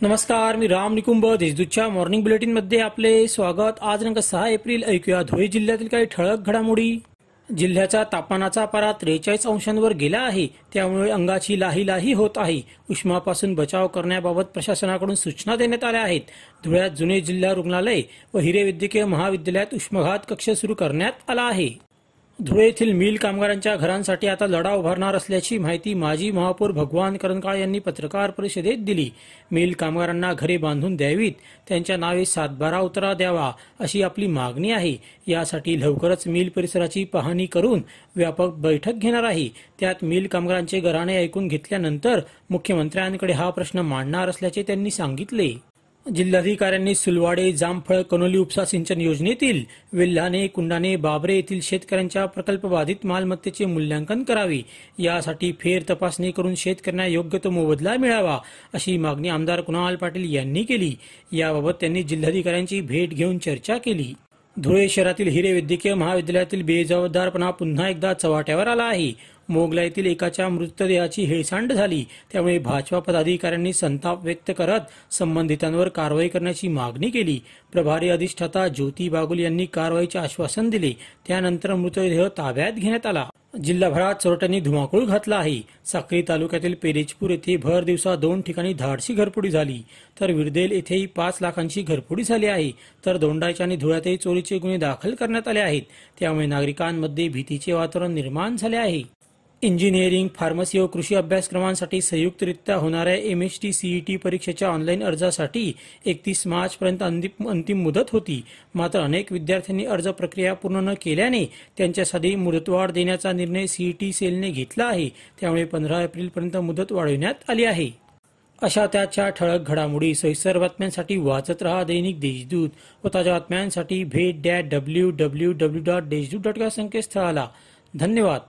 नमस्कार मी राम निकुंभ देशदूतच्या मॉर्निंग बुलेटिनमध्ये आपले स्वागत. आज रंग सहा एप्रिल ऐकूया धुळे जिल्ह्यातील काही ठळक घडामोडी. जिल्ह्याचा तापमानाचा पारा त्रेचाळीस अंशांवर गेला आहे. त्यामुळे अंगाची लाही लाही होत आहे. उष्मापासून बचाव करण्याबाबत प्रशासनाकडून सूचना देण्यात आल्या आहेत. धुळ्यात जुने जिल्हा रुग्णालय व हिरे वैद्यकीय महाविद्यालयात उष्माघात कक्ष सुरू करण्यात आला आहे. धुळे येथील मिल कामगारांच्या घरांसाठी आता लढा उभारणार असल्याची माहिती माजी महापौर भगवान करंकाळ यांनी पत्रकार परिषदेत दिली. मिल कामगारांना घरे बांधून द्यावीत त्यांच्या नावे सातबारा उतरा द्यावा अशी आपली मागणी आहे. यासाठी लवकरच मिल परिसराची पाहणी करून व्यापक बैठक घेणार आहे. त्यात मिल कामगारांचे घराणे ऐकून घेतल्यानंतर मुख्यमंत्र्यांकडे हा प्रश्न मांडणार असल्याचे त्यांनी सांगितले. जिल्हाधिकाऱ्यांनी सुलवाडे जामफळ कनोली उपसा सिंचन योजनेतील वेल्हाणे कुंडाने बाबरे येथील शेतकऱ्यांच्या प्रकल्पबाधित मालमत्तेचे मूल्यांकन करावे. यासाठी फेर तपासणी करून शेतकऱ्यांना योग्य तो मोबदला मिळावा अशी मागणी आमदार कुणाल पाटील यांनी केली. याबाबत त्यांनी जिल्हाधिकाऱ्यांची भेट घेऊन चर्चा केली. धुळे शहरातील हिरे वैद्यकीय महाविद्यालयातील बेजबाबदारपणा पुन्हा एकदा चव्हाट्यावर आला आहे. मोगला येथील एकाच्या मृतदेहाची हेळसांड झाली. त्यामुळे भाजपा पदाधिकाऱ्यांनी संताप व्यक्त करत संबंधितांवर कारवाई करण्याची मागणी केली. प्रभारी अधिष्ठाता ज्योती बागुल यांनी कारवाईचे आश्वासन दिले. त्यानंतर मृतदेह ताब्यात घेण्यात आला. जिल्हाभरात चोरट्यांनी धुमाकूळ घातला आहे. साक्री तालुक्यातील पेरेजपूर येथे भर दिवसा दोन ठिकाणी धाडशी घरफोडी झाली. तर विरदेल येथेही पाच लाखांची घरफोडी झाली आहे. तर दोंडाच्या आणि धुळ्यातही चोरीचे गुन्हे दाखल करण्यात आले आहेत. त्यामुळे नागरिकांमध्ये भीतीचे वातावरण निर्माण झाले आहे. इंजिनिअरिंग फार्मसी व कृषी अभ्यासक्रमांसाठी संयुक्तरित्या होणाऱ्या एम एच टी सीईटी परीक्षेच्या ऑनलाईन अर्जासाठी एकतीस मार्चपर्यंत अंतिम अंतिम मुदत होती. मात्र अनेक विद्यार्थ्यांनी अर्ज प्रक्रिया पूर्ण न केल्याने त्यांच्यासाठी मुदतवाढ देण्याचा निर्णय सीईटी सेलने घेतला आहे. त्यामुळे पंधरा एप्रिलपर्यंत मुदत वाढविण्यात आली आहे. अशा त्याच्या ठळक घडामोडी सविस्तर बातम्यांसाठी वाचत रहा दैनिक देशदूत व ताज्या बातम्यांसाठी भेट that W W W dot Deshdoot dot या संकेतस्थळाला. धन्यवाद.